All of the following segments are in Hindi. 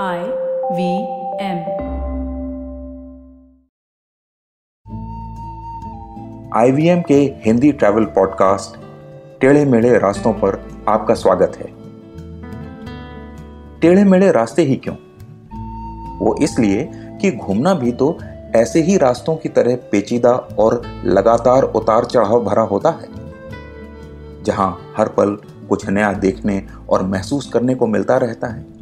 I V M. आईवीएम के हिंदी ट्रैवल पॉडकास्ट टेढ़े मेढ़े रास्तों पर आपका स्वागत है। टेढ़े मेढ़े रास्ते ही क्यों? वो इसलिए कि घूमना भी तो ऐसे ही रास्तों की तरह पेचीदा और लगातार उतार चढ़ाव भरा होता है, जहाँ हर पल कुछ नया देखने और महसूस करने को मिलता रहता है।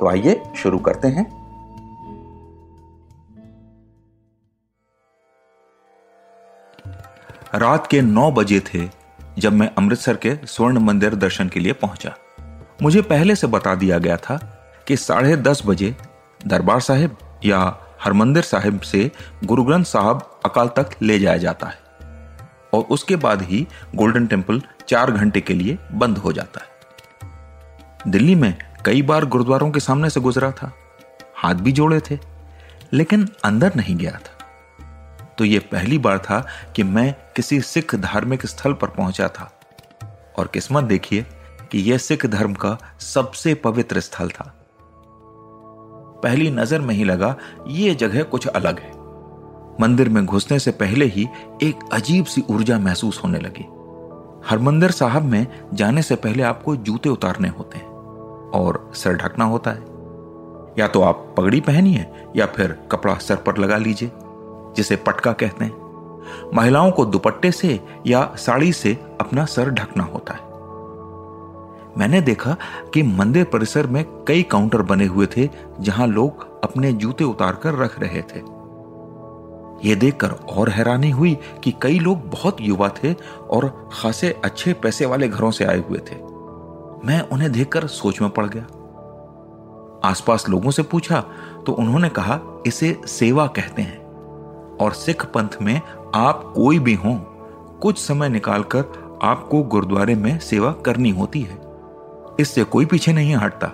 तो आइए शुरू करते हैं। रात के नौ बजे थे जब मैं अमृतसर के स्वर्ण मंदिर दर्शन के लिए पहुँचा। मुझे पहले से बता दिया गया था कि साढ़े दस बजे दरबार साहिब या हरमंदिर साहिब से गुरु ग्रंथ साहब अकाल तक ले जाया जाता है और उसके बाद ही गोल्डन टेंपल चार घंटे के लिए बंद हो जाता है। दिल्ली में कई बार गुरुद्वारों के सामने से गुजरा था। हाथ भी जोड़े थे, लेकिन अंदर नहीं गया था। तो यह पहली बार था कि मैं किसी सिख धार्मिक स्थल पर पहुँचा था। और किस्मत देखिए कि यह सिख धर्म का सबसे पवित्र स्थल था। पहली नज़र में ही लगा यह जगह कुछ अलग है। मंदिर में घुसने से पहले ही एक अजीब सी ऊर्जा महसूस होने लगी। हरमंदिर साहब में जाने से पहले आपको जूते उतारने होते हैं। और सर ढकना होता है। या तो आप पगड़ी पहनिए, या फिर कपड़ा सर पर लगा लीजिए, जिसे पटका कहते हैं। महिलाओं को दुपट्टे से या साड़ी से अपना सर ढकना होता है। मैंने देखा कि मंदिर परिसर में कई काउंटर बने हुए थे, जहाँ लोग अपने जूते उतारकर रख रहे थे। यह देखकर और हैरानी हुई कि कई लोग बहुत युवा थे और खासे अच्छे पैसे वाले घरों से आए हुए थे। मैं उन्हें देखकर सोच में पड़ गया। आसपास लोगों से पूछा तो उन्होंने कहा, इसे सेवा कहते हैं। और सिख पंथ में आप कोई भी हो, कुछ समय निकालकर आपको गुरुद्वारे में सेवा करनी होती है। इससे कोई पीछे नहीं हटता।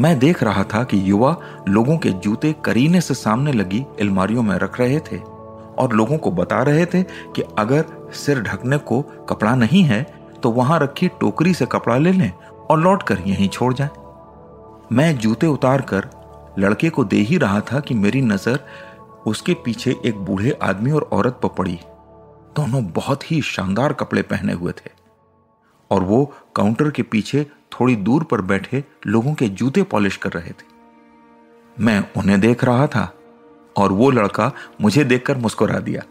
मैं देख रहा था कि युवा लोगों के जूते करीने से सामने लगी अलमारियों में रख रहे थे और लोगों को बता रहे थे कि अगर सिर ढकने को कपड़ा नहीं है तो वहाँ रखी टोकरी से कपड़ा ले लें और लौट कर यहीं छोड़ जाए। मैं जूते उतार कर लड़के को दे ही रहा था कि मेरी नज़र उसके पीछे एक बूढ़े आदमी और औरत पर पड़ी। दोनों बहुत ही शानदार कपड़े पहने हुए थे और वो काउंटर के पीछे थोड़ी दूर पर बैठे लोगों के जूते पॉलिश कर रहे थे। मैं उन्हें देख रहा था और वो लड़का मुझे देखकर मुस्कुरा दिया।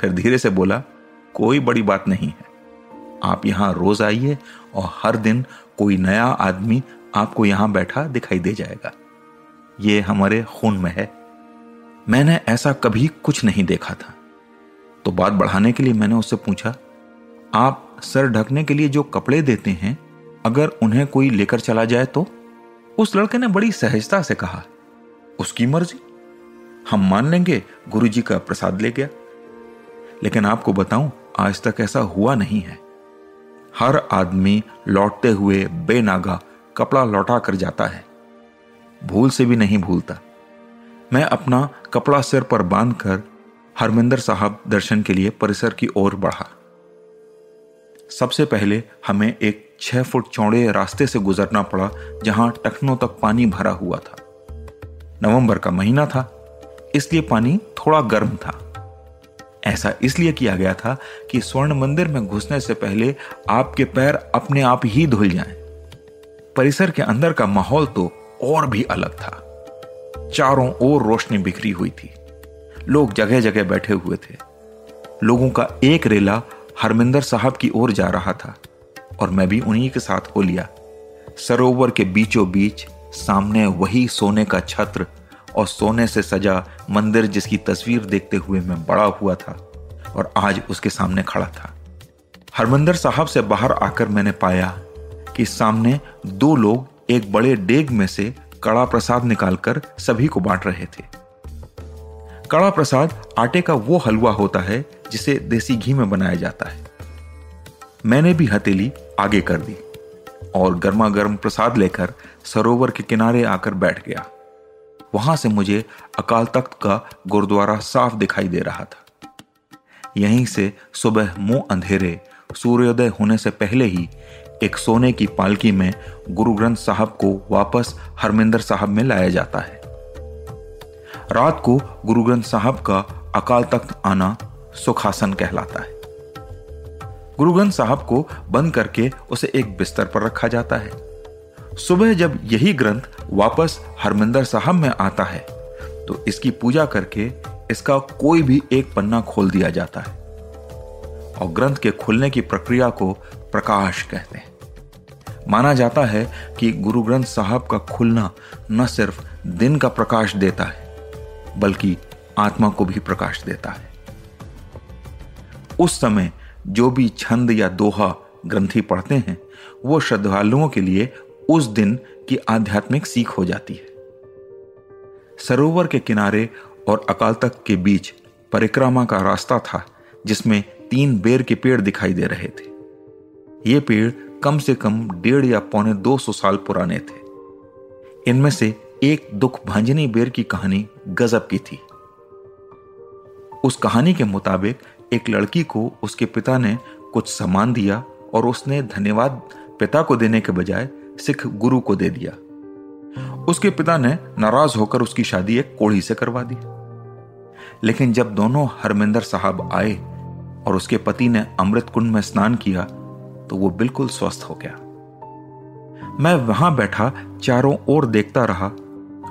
फिर धीरे से बोला, कोई बड़ी बात नहीं है। आप यहाँ रोज आइए और हर दिन कोई नया आदमी आपको यहाँ बैठा दिखाई दे जाएगा। ये हमारे खून में है। मैंने ऐसा कभी कुछ नहीं देखा था। तो बात बढ़ाने के लिए मैंने उससे पूछा, आप सर ढकने के लिए जो कपड़े देते हैं, अगर उन्हें कोई लेकर चला जाए तो? उस लड़के ने बड़ी सहजता से कहा, उसकी मर्ज़ी। हम मान लेंगे गुरु जी का प्रसाद ले गया। लेकिन आपको बताऊँ, आज तक ऐसा हुआ नहीं है। हर आदमी लौटते हुए बेनागा कपड़ा लौटा कर जाता है। भूल से भी नहीं भूलता। मैं अपना कपड़ा सिर पर बांधकर हरमिंदर साहब दर्शन के लिए परिसर की ओर बढ़ा। सबसे पहले हमें एक छह फुट चौड़े रास्ते से गुजरना पड़ा, जहाँ टखनों तक पानी भरा हुआ था। नवंबर का महीना था, इसलिए पानी थोड़ा गर्म था। ऐसा इसलिए किया गया था कि स्वर्ण मंदिर में घुसने से पहले आपके पैर अपने आप ही धुल जाएँ। परिसर के अंदर का माहौल तो और भी अलग था। चारों ओर रोशनी बिखरी हुई थी। लोग जगह जगह बैठे हुए थे। लोगों का एक रेला हरमिंदर साहब की ओर जा रहा था और मैं भी उन्हीं के साथ हो लिया। सरोवर के बीचों बीच सामने वही सोने का छत्र और सोने से सजा मंदिर जिसकी तस्वीर देखते हुए मैं बड़ा हुआ था और आज उसके सामने खड़ा था। हरमंदर साहब से बाहर आकर मैंने पाया कि सामने दो लोग एक बड़े डेग में से कड़ा प्रसाद निकालकर सभी को बांट रहे थे। कड़ा प्रसाद आटे का वो हलवा होता है जिसे देसी घी में बनाया जाता है। मैंने भी हथेली आगे कर दी और गर्मा गर्म प्रसाद लेकर सरोवर के किनारे आकर बैठ गया। वहाँ से मुझे अकाल तख्त का गुरुद्वारा साफ़ दिखाई दे रहा था। यहीं से सुबह मुँह अंधेरे, सूर्योदय होने से पहले ही एक सोने की पालकी में गुरु ग्रंथ साहब को वापस हरमिंदर साहब में लाया जाता है। रात को गुरु ग्रंथ साहब का अकाल तख्त आना सुखासन कहलाता है। गुरु ग्रंथ साहब को बंद करके उसे एक बिस्तर पर रखा जाता है। सुबह जब यही ग्रंथ वापस हरमिंदर साहब में आता है तो इसकी पूजा करके इसका कोई भी एक पन्ना खोल दिया जाता है और ग्रंथ के खुलने की प्रक्रिया को प्रकाश कहते हैं। माना जाता है कि गुरु ग्रंथ साहब का खुलना न सिर्फ़ दिन का प्रकाश देता है, बल्कि आत्मा को भी प्रकाश देता है। उस समय जो भी छंद या दोहा ग्रंथी पढ़ते हैं, वो श्रद्धालुओं के लिए उस दिन की आध्यात्मिक सीख हो जाती है। सरोवर के किनारे और अकाल तख्त के बीच परिक्रमा का रास्ता था, जिसमें तीन बेर के पेड़ दिखाई दे रहे थे। ये पेड़ कम से कम डेढ़ या पौने दो सौ साल पुराने थे। इनमें से एक दुख भांजनी बेर की कहानी गजब की थी। उस कहानी के मुताबिक एक लड़की को उसके पिता ने कुछ सामान दिया और उसने धन्यवाद पिता को देने के बजाय सिख गुरु को दे दिया। उसके पिता ने नाराज़ होकर उसकी शादी एक कोढ़ी से करवा दी। लेकिन जब दोनों हरमिंदर साहब आए और उसके पति ने अमृत कुंड में स्नान किया तो वो बिल्कुल स्वस्थ हो गया। मैं वहाँ बैठा, चारों ओर देखता रहा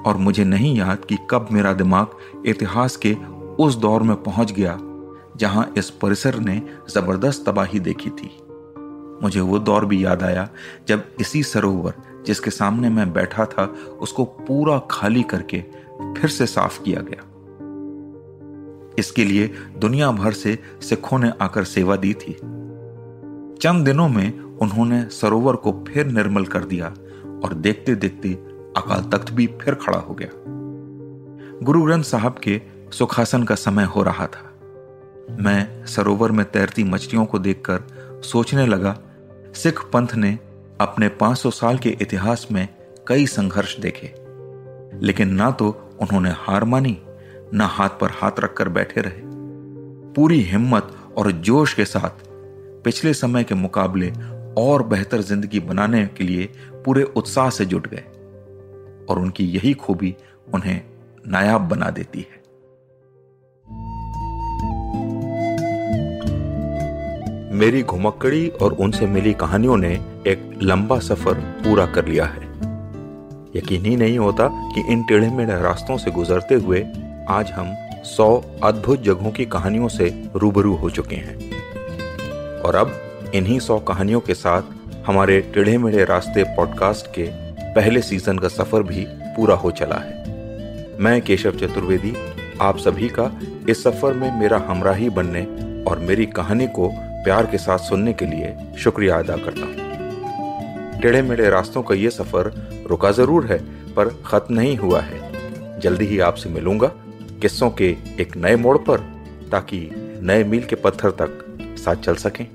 और मुझे नहीं याद कि कब मेरा दिमाग इतिहास के उस दौर में पहुँच गया, जहाँ इस परिसर ने ज़बरदस्त तबाही देखी थी। मुझे वो दौर भी याद आया जब इसी सरोवर जिसके सामने मैं बैठा था, उसको पूरा खाली करके फिर से साफ़ किया गया। इसके लिए दुनिया भर से सिखों ने आकर सेवा दी थी। चंद दिनों में उन्होंने सरोवर को फिर निर्मल कर दिया और देखते देखते अकाल तख्त भी फिर खड़ा हो गया। गुरु ग्रंथ साहब के सुखासन का समय हो रहा था। मैं सरोवर में तैरती मछलियों को देखकर सोचने लगा, सिख पंथ ने अपने 500 साल के इतिहास में कई संघर्ष देखे। लेकिन ना तो उन्होंने हार मानी, ना हाथ पर हाथ रखकर बैठे रहे। पूरी हिम्मत और जोश के साथ पिछले समय के मुकाबले और बेहतर ज़िंदगी बनाने के लिए पूरे उत्साह से जुट गए। और उनकी यही खूबी उन्हें नायाब बना देती है। मेरी घुमक्कड़ी और उनसे मिली कहानियों ने एक लंबा सफ़र पूरा कर लिया है। यकीन ही नहीं होता कि इन टेढ़े मेढ़े रास्तों से गुजरते हुए आज हम सौ अद्भुत जगहों की कहानियों से रूबरू हो चुके हैं। और अब इन्हीं सौ कहानियों के साथ हमारे टेढ़े मेढ़े रास्ते पॉडकास्ट के पहले सीज़न का सफ़र भी पूरा हो चला है। मैं केशव चतुर्वेदी, आप सभी का इस सफ़र में मेरा हमराही बनने और मेरी कहानी को प्यार के साथ सुनने के लिए शुक्रिया अदा करता हूँ। टेढ़े मेढ़े रास्तों का ये सफ़र रुका ज़रूर है, पर खत्म नहीं हुआ है। जल्दी ही आपसे मिलूँगा किस्सों के एक नए मोड़ पर, ताकि नए मील के पत्थर तक साथ चल सकें।